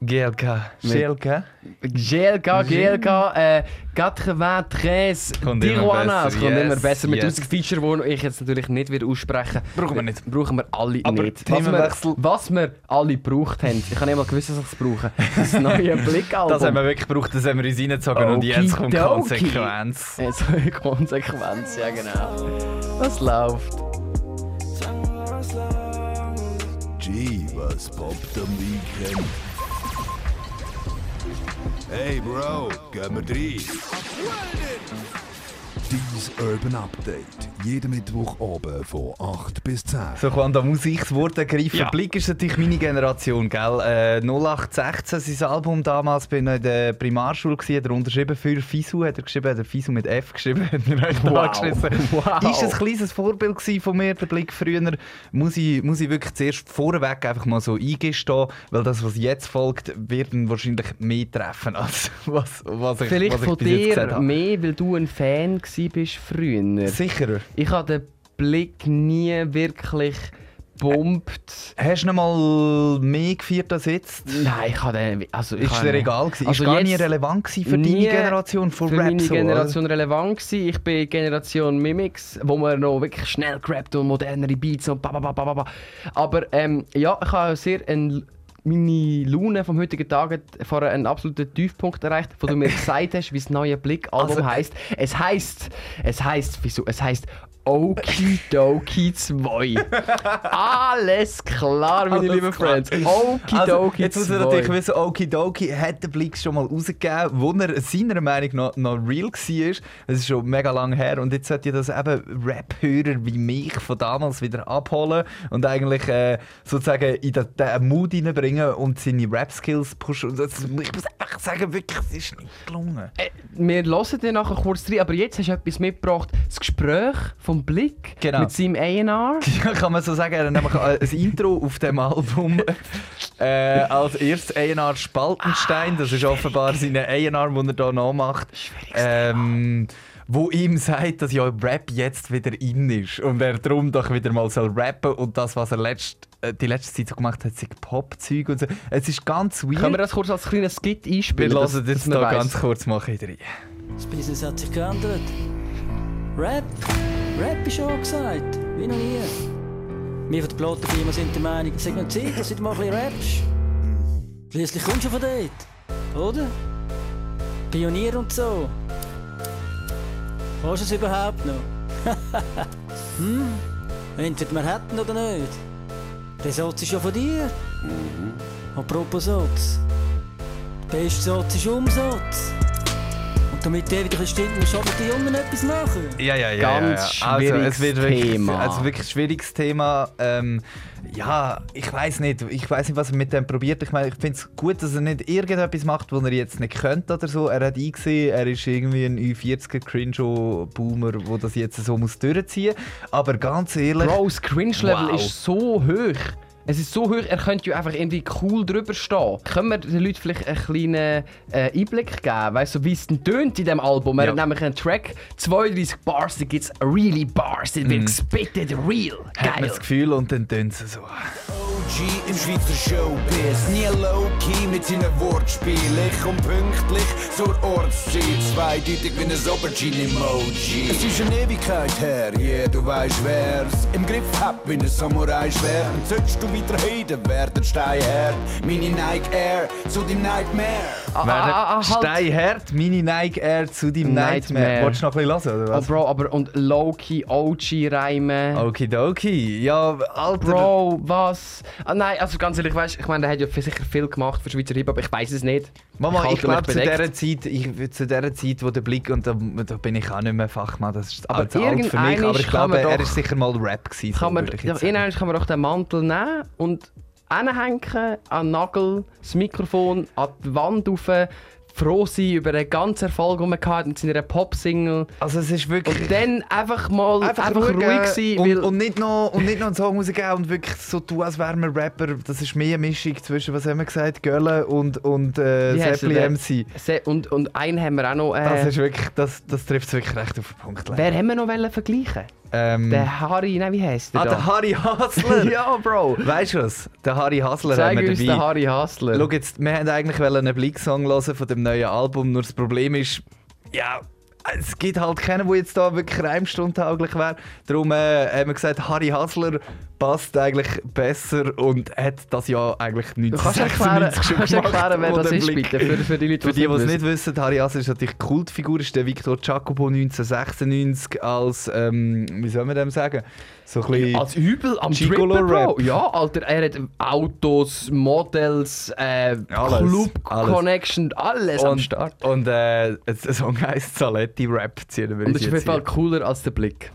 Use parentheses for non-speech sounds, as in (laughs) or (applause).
GLK. GLK? GLK, GLK, äh, 93 Kommt immer Tijuana. Es kommt yes, immer besser mit yes. yes. Feature, die ich jetzt natürlich nicht wieder aussprechen Brauchen wir nicht. Brauchen wir alle Aber nicht. Was wir, Themenwechsel- was wir alle gebraucht haben, ich habe nicht mal gewusst, dass ich es brauche. Das neue (laughs) Blickalbum. Das haben wir wirklich gebraucht, das haben wir uns reingezogen und jetzt kommt Okidoki. Konsequenz. (laughs) Jetzt eine Konsequenz, ja genau. Was läuft? G, was poppt am Weekend? Hey Bro, gehen wir rein. Dies Urban Update. Jeden Mittwoch oben von 8 bis 10. So, kann da muss ich das Wort ergreifen. Ja. Blick ist natürlich meine Generation, gell? Äh, 0816, sein Album damals, bin ich in der Primarschule, gewesen, hat er unterschrieben für Fisu, hat er geschrieben, hat er Fisu mit F geschrieben, (laughs) hat er Wow. angeschrieben. Wow. Ist ein kleines Vorbild gewesen von mir, der Blick früher. Muss ich, muss ich wirklich zuerst vorweg einfach mal so eingestehen, weil das, was jetzt folgt, wird ihn wahrscheinlich mehr treffen, als (laughs) was, was ich, Vielleicht was ich von bis jetzt gesagt dir mehr, weil du ein Fan gsi bist früher. Sicher. Ich habe den Blick nie wirklich pumpt. Hast du noch mal mehr gefeiert als jetzt? Nein, ich habe. Also, ich Ist dir egal gewesen? Also ist gar nie relevant gewesen für deine Generation von für Rap meine so, oder? Generation relevant gewesen. Ich bin Generation Mimics, wo man noch wirklich schnell gerappt und modernere Beats und ba ba ba ba ba, ba. Aber ähm, ja, ich habe sehr ein, meine Laune vom heutigen Tag hat vorher einen absoluten Tiefpunkt erreicht, wo du mir gesagt hast, wie das neue Blick-Album Also, heisst. Es heisst, es heisst, wieso? Es heisst Okidoki 2. (laughs) Alles klar, meine Alles lieben klar. Friends. Okidoki Also, jetzt muss 2. man natürlich wissen, Okidoki hat der Blick schon mal rausgegeben, wo er seiner Meinung nach noch real war. Das ist schon mega lange her. Und jetzt sollte das eben Rap-Hörer wie mich von damals wieder abholen und eigentlich äh, sozusagen in den, den Mood hineinbringen und seine Rap-Skills pushen. Und das, ich muss einfach sagen, wirklich, es ist nicht gelungen. Äh, wir hören dir nachher kurz rein, aber jetzt hast du etwas mitgebracht. Das Gespräch vom Blick Genau. mit seinem A&R. (laughs) Ja, kann man so sagen. Er hat nämlich ein Intro auf dem Album. (laughs) Äh, als erstes A&R Spaltenstein. Das ist offenbar seine A&R, die er hier nachmacht. Ähm, wo ihm sagt, dass ja Rap jetzt wieder in ist. Und er darum doch wieder mal soll rappen und das, was er letzt, die letzte Zeit so gemacht hat, sind Pop-Zeug und so. Es ist ganz weird. Können wir das kurz als kleines Skit wir einspielen? hören dass- das man hier weiss? ganz kurz machen rein. Das Business hat sich geändert. Rap, Rap ist angesagt, wie noch nie. Wir von der Plattenfirma sind der Meinung, es ist noch Zeit, dass du mal ein bisschen rappst. Schließlich kommst du von dort, oder? Pionier und so. Kannst du es überhaupt noch? (laughs) hm? Entweder wir hätten oder nicht. Der Satz ist ja von dir. Apropos Satz. Der beste Satz ist Umsatz. Und damit der wieder stimmt, auch mit den Jungen etwas machen. Ja, ja, ja. Ganz ja, ja. Also, es wird wirklich, Thema. Also wirklich ein schwieriges Thema. Ähm, ja, ich weiß nicht. Ich weiß nicht, was er mit dem probiert. Ich meine, ich finde es gut, dass er nicht irgendetwas macht, was er jetzt nicht könnte oder so. Er hat eingesehen, er ist irgendwie ein Ü40er Cringe-Boomer, der das jetzt so muss durchziehen muss. Aber ganz ehrlich. Bro, das Cringe-Level Wow. ist so hoch. Es ist so hoch, er könnte ja einfach irgendwie cool drüber stehen. Können wir den Leuten vielleicht einen kleinen äh, Einblick geben, weißt du, wie es denn tönt in diesem Album? Er Ja. hat nämlich einen Track, 32 Bars, da gibt es really Bars, da wird gespittet, real. hat man Geil. das Gefühl und dann tönt es so. OG im Schweizer Showbiz. Nie low-key mit seinen Wortspielen. Ich komm pünktlich zur Ortszeit. Zweideutig wie ein Aubergine-Emoji. Es ist eine Ewigkeit her, yeah, du weißt wer's. Im Griff hab wie ein Samurai-Schwert. Wieder reden, werden Steinherd. Meine Nike Air zu deinem Nightmare. Ah, ah, ah, ah, halt. Steinhart, meine Nike Air zu deinem Nightmare. Nightmare. Wolltest du noch ein bisschen hören, oder Oh, was? Bro, aber und Low-Key, OG-Reimen. Okidoki. Ja, Alter. Bro, was? Ah, nein, also ganz ehrlich, weißt, ich meine, der hat ja sicher viel gemacht für Schweizer Hip-Hop, ich weiß es nicht. Mama, ich, halte mich glaube zu dieser Zeit, ich, zu dieser Zeit, wo der Blick und da, da bin ich auch nicht mehr Fachmann, das ist Aber alt, alt für mich, aber ich glaube, man er ist sicher mal Rap gewesen. so Kann man, würde ich ja, kann man doch den Mantel nehmen und anhängen an den Nagel, das Mikrofon an die Wand rauf, froh sein über den ganzen Erfolg, den man hatte mit seiner Pop-Single. Also es ist wirklich... Und dann einfach mal einfach, schauen ruhig sein, und, und, nicht noch, und nicht noch einen Song rausgeben und wirklich so tun, als wären wir Rapper. Das ist mehr eine Mischung zwischen, was haben wir gesagt, Gölle und, und äh, Seppli? MC. Se- und, und einen haben wir auch noch... Das, Äh, ist wirklich, das, das trifft es wirklich recht auf den Punkt. wer haben wir noch wollen vergleichen Ähm, Der Harry, nein, wie heisst der ah, da? der Harry Hasler! (laughs) ja, Bro! Weißt du was? Der Harry Hasler Zeig haben wir uns dabei. den Harry Hassler. Schau jetzt, wir wollten eigentlich einen Blick-Song hören von dem neuen Album, nur das Problem ist, ja, es gibt halt keinen, der jetzt da wirklich reimstundtauglich wäre. Darum äh, haben wir gesagt, Harry Hasler passt eigentlich besser und hat das ja eigentlich Du kannst erklären, 1996 schon kannst gemacht. erklären wer das der ist, Blick- bitte, für, für die Leute, Für die, die es nicht wissen, Harry Hasler ist natürlich Kultfigur, ist der Victor Jacopo 1996 als, ähm, wie soll man dem sagen, so ein bisschen... Als übel am Gigolo Trippen, Bro. Rap. Ja, Alter, er hat Autos, Models, äh, Alles, Club alles. Connection, alles am Start. Und äh, ein Song heisst Saletti Rap, ziehen wir Und das ist auf jeden Fall cooler als der Blick.